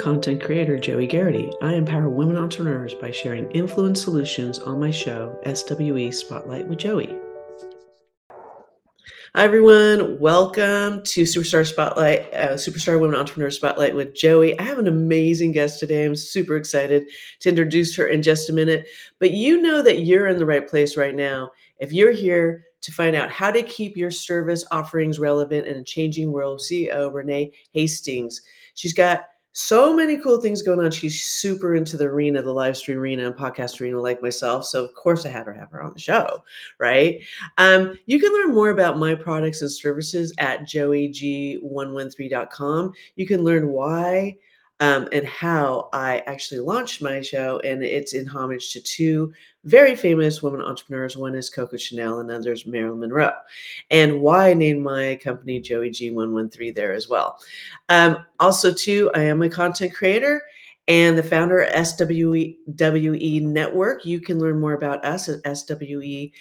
content creator Joie Gharrity. I empower women entrepreneurs by sharing influence solutions on my show, SWE Spotlight with Joie. Hi, everyone. Welcome to Superstar Spotlight, uh, Superstar Women Entrepreneur Spotlight with Joie. I have an amazing guest today. I'm super excited to introduce her in just a minute. But you know that you're in the right place right now. If you're here to find out how to keep your service offerings relevant in a changing world, CEO Renee Hastings. She's got so many cool things going on. She's super into the arena, the live stream arena and podcast arena, like myself. So of course I had her have her on the show, right? Um, you can learn more about my products and services at joieg113.com. You can learn why um, and how I actually launched my show, and it's in homage to two very famous women entrepreneurs. One is Coco Chanel, and another is Marilyn Monroe. And why I named my company Joie G113 there as well. Um, also, too, I am a content creator and the founder of SWE Network. You can learn more about us at SWE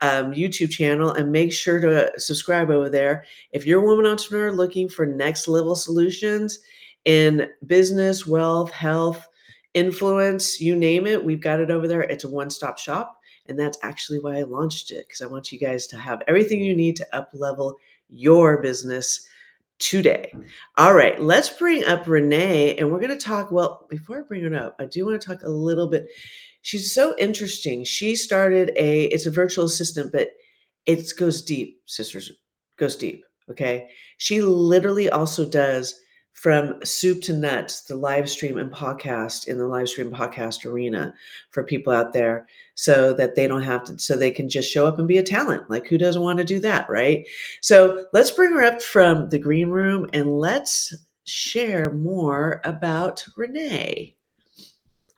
um, YouTube channel and make sure to subscribe over there. If you're a woman entrepreneur looking for next level solutions in business, wealth, health, influence, you name it, we've got it over there. It's a one stop shop. And that's actually why I launched it because I want you guys to have everything you need to up level your business today. All right, let's bring up Renee and we're going to talk. Well, before I bring her up, I do want to talk a little bit. She's so interesting. She started a, it's a virtual assistant, but it goes deep, sisters, goes deep. Okay. She literally also does from soup to nuts, the live stream and podcast in the live stream podcast arena for people out there so that they don't have to, so they can just show up and be a talent. Like, who doesn't want to do that? Right. So let's bring her up from the green room and let's share more about Renee.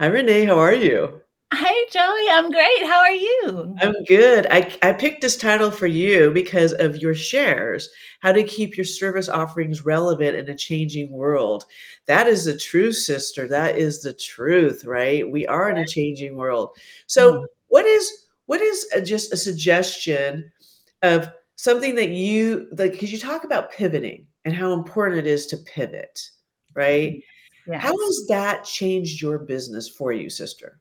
Hi, Renee. How are you? Hi, Joie. I'm great. How are you? I'm good. I, I picked this title for you because of your shares, how to keep your service offerings relevant in a changing world. That is the truth, sister. That is the truth, right? We are in a changing world. So, mm-hmm. what is what is a, just a suggestion of something that you like? Because you talk about pivoting and how important it is to pivot, right? Yes. How has that changed your business for you, sister?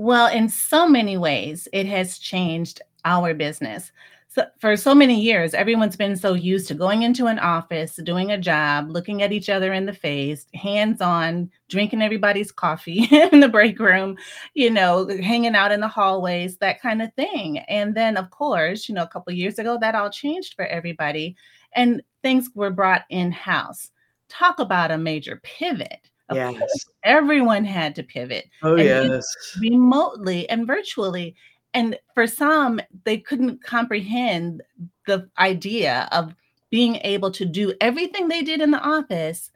Well, in so many ways, it has changed our business. So for so many years, everyone's been so used to going into an office, doing a job, looking at each other in the face, hands on, drinking everybody's coffee in the break room, you know, hanging out in the hallways, that kind of thing. And then, of course, you know, a couple years ago, that all changed for everybody and things were brought in house. Talk about a major pivot yes. everyone had to pivot. Oh, yes. Remotely and virtually. And for some, they couldn't comprehend the idea of being able to do everything they did in the office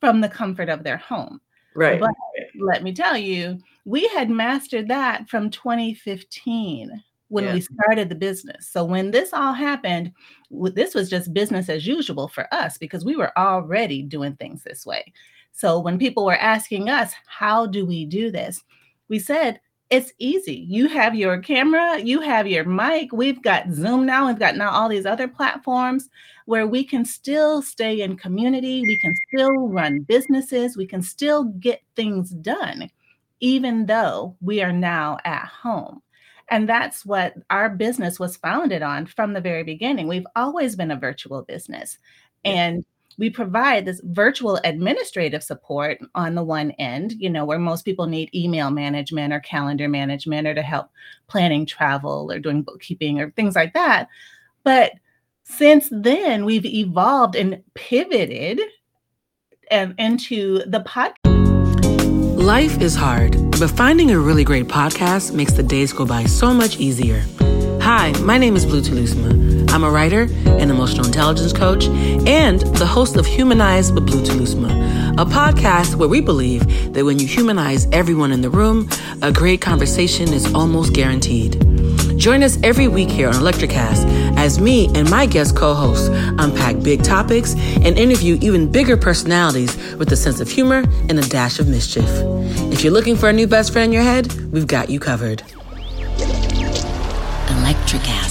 from the comfort of their home. Right. But let me tell you, we had mastered that from 2015 when yeah. we started the business. So when this all happened, this was just business as usual for us because we were already doing things this way. So when people were asking us, how do we do this? We said, it's easy. You have your camera, you have your mic. We've got Zoom now. We've got now all these other platforms where we can still stay in community. We can still run businesses. We can still get things done, even though we are now at home. And that's what our business was founded on from the very beginning. We've always been a virtual business. And we provide this virtual administrative support on the one end, you know, where most people need email management or calendar management or to help planning travel or doing bookkeeping or things like that. But since then, we've evolved and pivoted um, into the podcast. Life is hard, but finding a really great podcast makes the days go by so much easier. Hi, my name is Blue Telusma. I'm a writer, an emotional intelligence coach, and the host of Humanize with Blue Telusma, a podcast where we believe that when you humanize everyone in the room, a great conversation is almost guaranteed. Join us every week here on Electricast as me and my guest co hosts unpack big topics and interview even bigger personalities with a sense of humor and a dash of mischief. If you're looking for a new best friend in your head, we've got you covered. Electricast.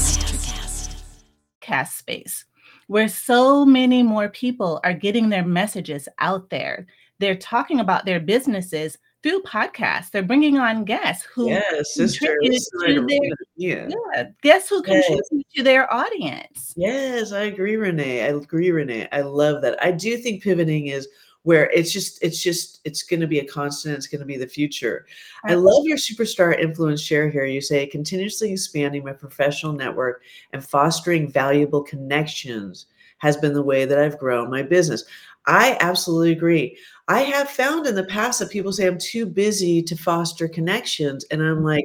Cast space where so many more people are getting their messages out there. they're talking about their businesses through podcasts. They're bringing on guests who yes, sister, their, yeah. yeah, guess who yes. contribute to their audience. Yes, I agree, Renee. I agree, Renee. I love that. I do think pivoting is where it's just it's just it's going to be a constant it's going to be the future i love your superstar influence share here you say continuously expanding my professional network and fostering valuable connections has been the way that i've grown my business i absolutely agree I have found in the past that people say I'm too busy to foster connections. And I'm like,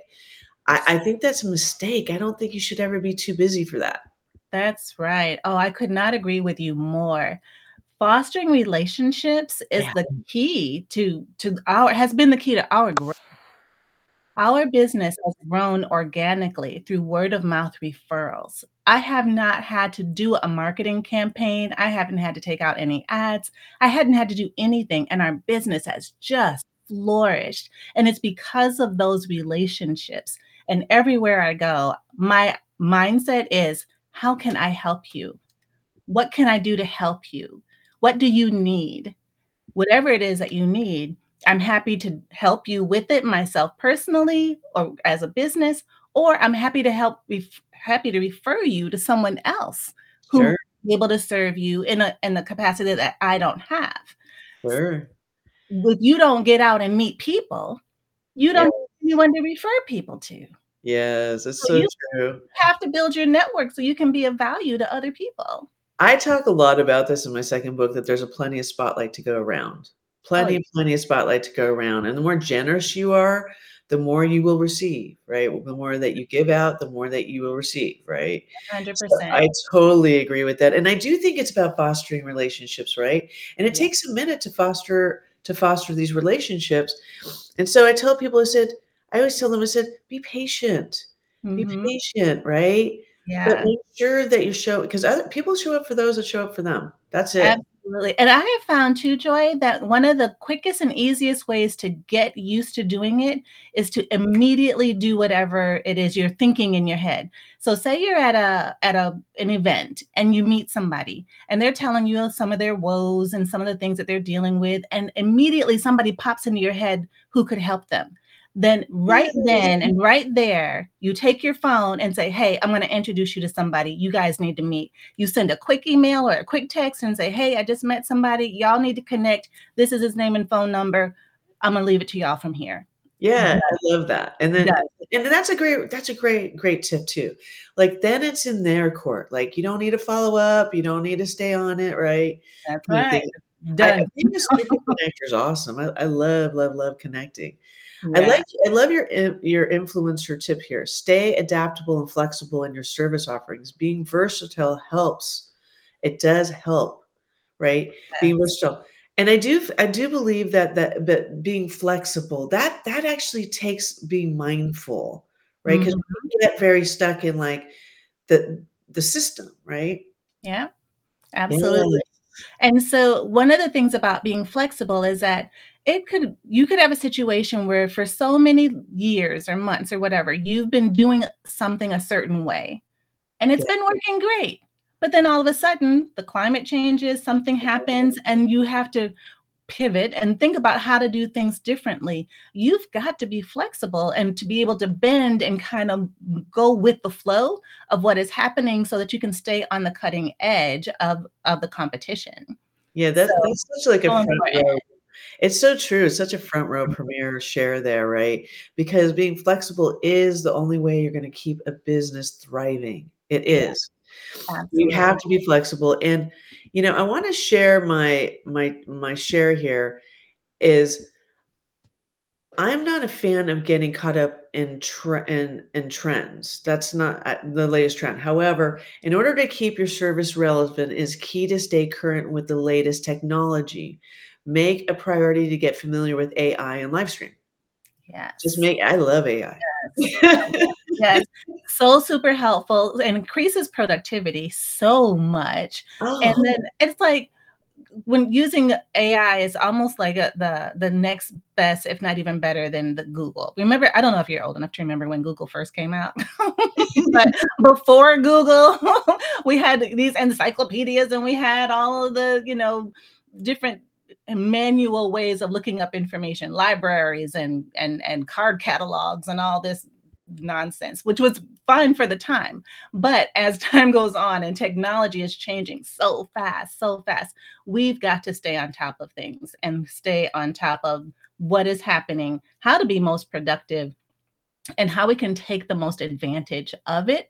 I, I think that's a mistake. I don't think you should ever be too busy for that. That's right. Oh, I could not agree with you more. Fostering relationships is yeah. the key to to our has been the key to our growth. Our business has grown organically through word of mouth referrals. I have not had to do a marketing campaign. I haven't had to take out any ads. I hadn't had to do anything. And our business has just flourished. And it's because of those relationships. And everywhere I go, my mindset is how can I help you? What can I do to help you? What do you need? Whatever it is that you need, I'm happy to help you with it myself personally or as a business, or I'm happy to help ref- happy to refer you to someone else who sure. be able to serve you in a in a capacity that I don't have. Sure. If you don't get out and meet people, you don't yeah. anyone to refer people to. Yes, it's so, so you true. have to build your network so you can be of value to other people. I talk a lot about this in my second book that there's a plenty of spotlight to go around. Plenty, oh, plenty of spotlight to go around. And the more generous you are, the more you will receive, right? The more that you give out, the more that you will receive, right? 100%. So I totally agree with that. And I do think it's about fostering relationships, right? And it yeah. takes a minute to foster to foster these relationships. And so I tell people I said I always tell them I said be patient. Mm-hmm. Be patient, right? Yeah. But make sure that you show because other people show up for those that show up for them. That's it. Absolutely. And I have found too, Joy, that one of the quickest and easiest ways to get used to doing it is to immediately do whatever it is you're thinking in your head. So say you're at a at a an event and you meet somebody and they're telling you some of their woes and some of the things that they're dealing with, and immediately somebody pops into your head who could help them then right then and right there, you take your phone and say, Hey, I'm going to introduce you to somebody. You guys need to meet. You send a quick email or a quick text and say, Hey, I just met somebody. Y'all need to connect. This is his name and phone number. I'm going to leave it to y'all from here. Yeah, I love that. And then and that's a great that's a great great tip too. Like then it's in their court. Like you don't need to follow up, you don't need to stay on it, right? That's right. Done. I, think this connector is awesome. I, I love love love connecting. Yeah. I like I love your your influencer tip here. Stay adaptable and flexible in your service offerings. Being versatile helps. It does help, right? Yes. Being versatile. And I do I do believe that that but being flexible, that that actually takes being mindful, right? Because mm-hmm. we get very stuck in like the the system, right? Yeah. Absolutely. Yeah. And so one of the things about being flexible is that it could you could have a situation where for so many years or months or whatever you've been doing something a certain way and it's yeah. been working great but then all of a sudden the climate changes something happens and you have to pivot and think about how to do things differently. You've got to be flexible and to be able to bend and kind of go with the flow of what is happening so that you can stay on the cutting edge of of the competition. Yeah that's, so, that's such like a it's so true. It's such a front row premiere share there, right? Because being flexible is the only way you're going to keep a business thriving. It is. Yeah, you have to be flexible. And you know, I want to share my my my share here is I'm not a fan of getting caught up in tre- in, in trends. That's not uh, the latest trend. However, in order to keep your service relevant, is key to stay current with the latest technology make a priority to get familiar with AI and live stream. Yeah. Just make I love AI. Yes. yes. So super helpful and increases productivity so much. Oh. And then it's like when using AI is almost like a, the the next best, if not even better than the Google. Remember, I don't know if you're old enough to remember when Google first came out, but before Google, we had these encyclopedias and we had all of the you know different manual ways of looking up information, libraries and and and card catalogs and all this nonsense, which was fine for the time. But as time goes on and technology is changing so fast, so fast, we've got to stay on top of things and stay on top of what is happening, how to be most productive, and how we can take the most advantage of it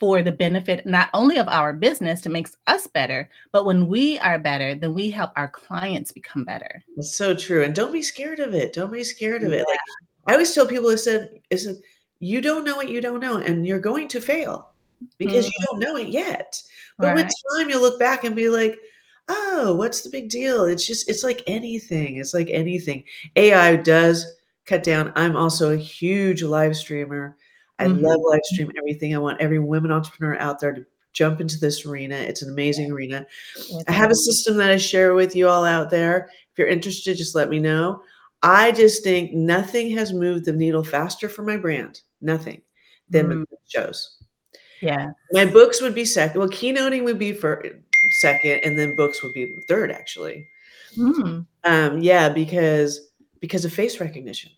for the benefit not only of our business to make us better, but when we are better, then we help our clients become better. It's so true. And don't be scared of it. Don't be scared of it. Like I always tell people, I said, you don't know what you don't know, and you're going to fail because mm-hmm. you don't know it yet. But right. with time, you'll look back and be like, oh, what's the big deal? It's just, it's like anything. It's like anything. AI does cut down. I'm also a huge live streamer. I mm-hmm. love live stream everything. I want every women entrepreneur out there to jump into this arena. It's an amazing arena. I have a system that I share with you all out there. If you're interested, just let me know. I just think nothing has moved the needle faster for my brand nothing than mm. shows. Yeah. My books would be second. Well, keynoting would be for second, and then books would be third, actually. Mm. Um, yeah, because because of face recognition.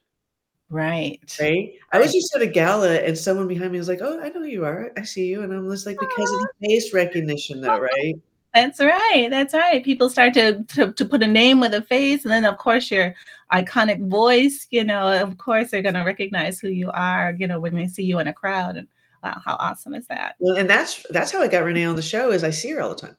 Right. Right. I was just at a gala and someone behind me was like, Oh, I know you are. I see you. And I'm just like, because of the face recognition, though, right? That's right. That's right. People start to, to to put a name with a face, and then of course your iconic voice. You know, of course they're going to recognize who you are. You know, when they see you in a crowd, and wow, how awesome is that? Well, and that's that's how I got Renee on the show. Is I see her all the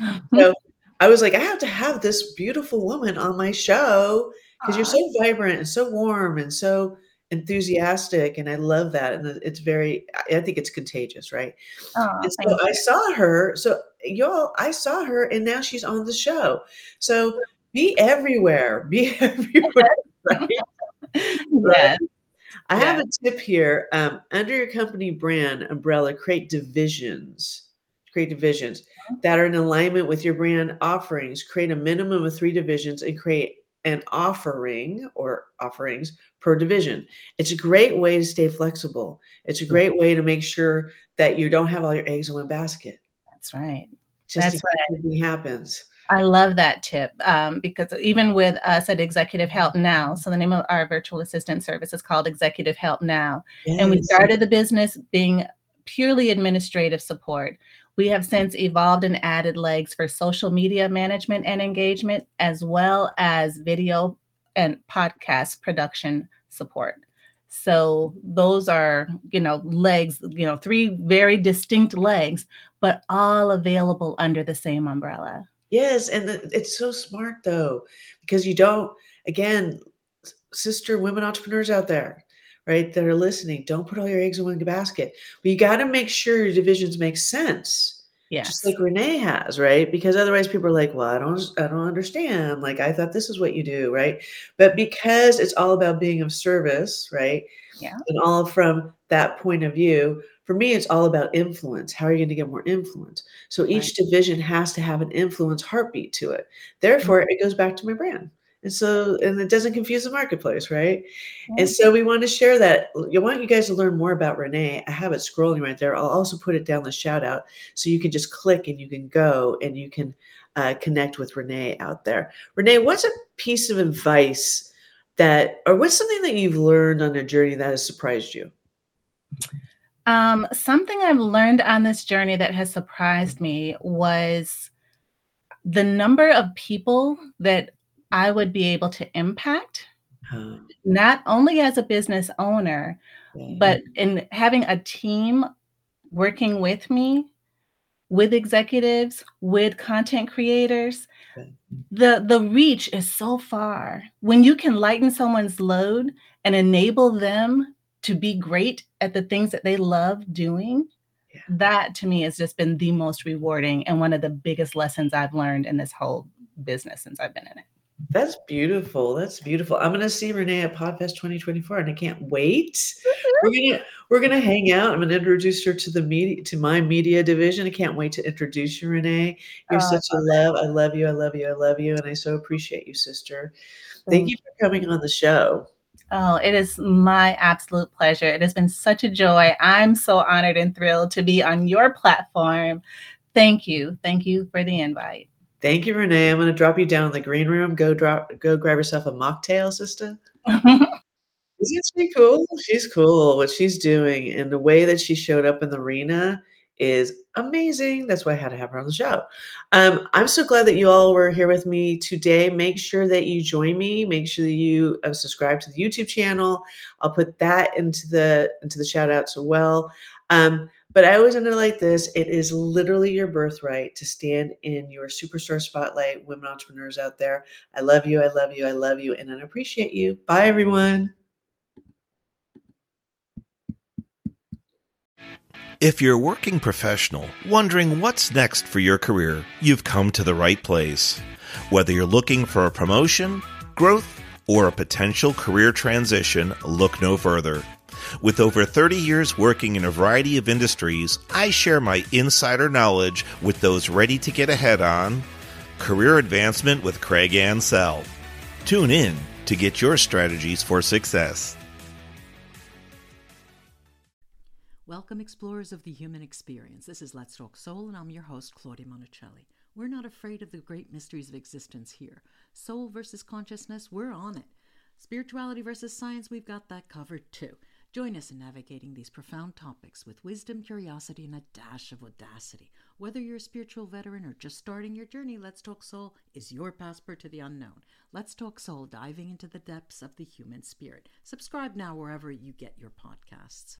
time. so I was like, I have to have this beautiful woman on my show because you're so vibrant and so warm and so enthusiastic and i love that and it's very i think it's contagious right and so i saw her so y'all i saw her and now she's on the show so be everywhere be everywhere right? yeah. i have a tip here um, under your company brand umbrella create divisions create divisions uh-huh. that are in alignment with your brand offerings create a minimum of three divisions and create an offering or offerings per division. It's a great way to stay flexible. It's a great way to make sure that you don't have all your eggs in one basket. That's right. Just That's what happens. I love that tip um, because even with us at Executive Help Now, so the name of our virtual assistant service is called Executive Help Now. Yes. And we started the business being purely administrative support. We have since evolved and added legs for social media management and engagement, as well as video and podcast production support. So those are, you know, legs, you know, three very distinct legs, but all available under the same umbrella. Yes, and it's so smart though, because you don't again, sister women entrepreneurs out there, right, that are listening, don't put all your eggs in one basket. But you got to make sure your divisions make sense. Yes. Just like Renee has, right? Because otherwise people are like, well, I don't I don't understand. Like I thought this is what you do, right? But because it's all about being of service, right? Yeah. And all from that point of view, for me, it's all about influence. How are you going to get more influence? So each right. division has to have an influence heartbeat to it. Therefore, mm-hmm. it goes back to my brand. And so, and it doesn't confuse the marketplace, right? And so we want to share that. I want you guys to learn more about Renee. I have it scrolling right there. I'll also put it down the shout out so you can just click and you can go and you can uh, connect with Renee out there. Renee, what's a piece of advice that, or what's something that you've learned on a journey that has surprised you? Um, something I've learned on this journey that has surprised me was the number of people that I would be able to impact, not only as a business owner, but in having a team working with me, with executives, with content creators. The the reach is so far. When you can lighten someone's load and enable them to be great at the things that they love doing, yeah. that to me has just been the most rewarding and one of the biggest lessons I've learned in this whole business since I've been in it. That's beautiful. That's beautiful. I'm gonna see Renee at Podfest 2024, and I can't wait. Mm-hmm. We're gonna we're gonna hang out. I'm gonna introduce her to the media to my media division. I can't wait to introduce you, Renee. You're oh, such a love. I love you. I love you. I love you, and I so appreciate you, sister. Thank you for coming on the show. Oh, it is my absolute pleasure. It has been such a joy. I'm so honored and thrilled to be on your platform. Thank you. Thank you for the invite. Thank you, Renee. I'm going to drop you down in the green room. Go drop, go grab yourself a mocktail, sister. Isn't she cool? She's cool. What she's doing and the way that she showed up in the arena is amazing. That's why I had to have her on the show. Um, I'm so glad that you all were here with me today. Make sure that you join me. Make sure that you uh, subscribe to the YouTube channel. I'll put that into the into the shout outs as well. Um, but I always end it like this. It is literally your birthright to stand in your superstar spotlight, women entrepreneurs out there. I love you. I love you. I love you. And I appreciate you. Bye, everyone. If you're a working professional wondering what's next for your career, you've come to the right place. Whether you're looking for a promotion, growth, or a potential career transition, look no further. With over 30 years working in a variety of industries, I share my insider knowledge with those ready to get ahead on Career Advancement with Craig Ansell. Tune in to get your strategies for success. Welcome, explorers of the human experience. This is Let's Talk Soul, and I'm your host, Claudia Monicelli. We're not afraid of the great mysteries of existence here. Soul versus consciousness, we're on it. Spirituality versus science, we've got that covered too. Join us in navigating these profound topics with wisdom, curiosity, and a dash of audacity. Whether you're a spiritual veteran or just starting your journey, Let's Talk Soul is your passport to the unknown. Let's Talk Soul, diving into the depths of the human spirit. Subscribe now wherever you get your podcasts.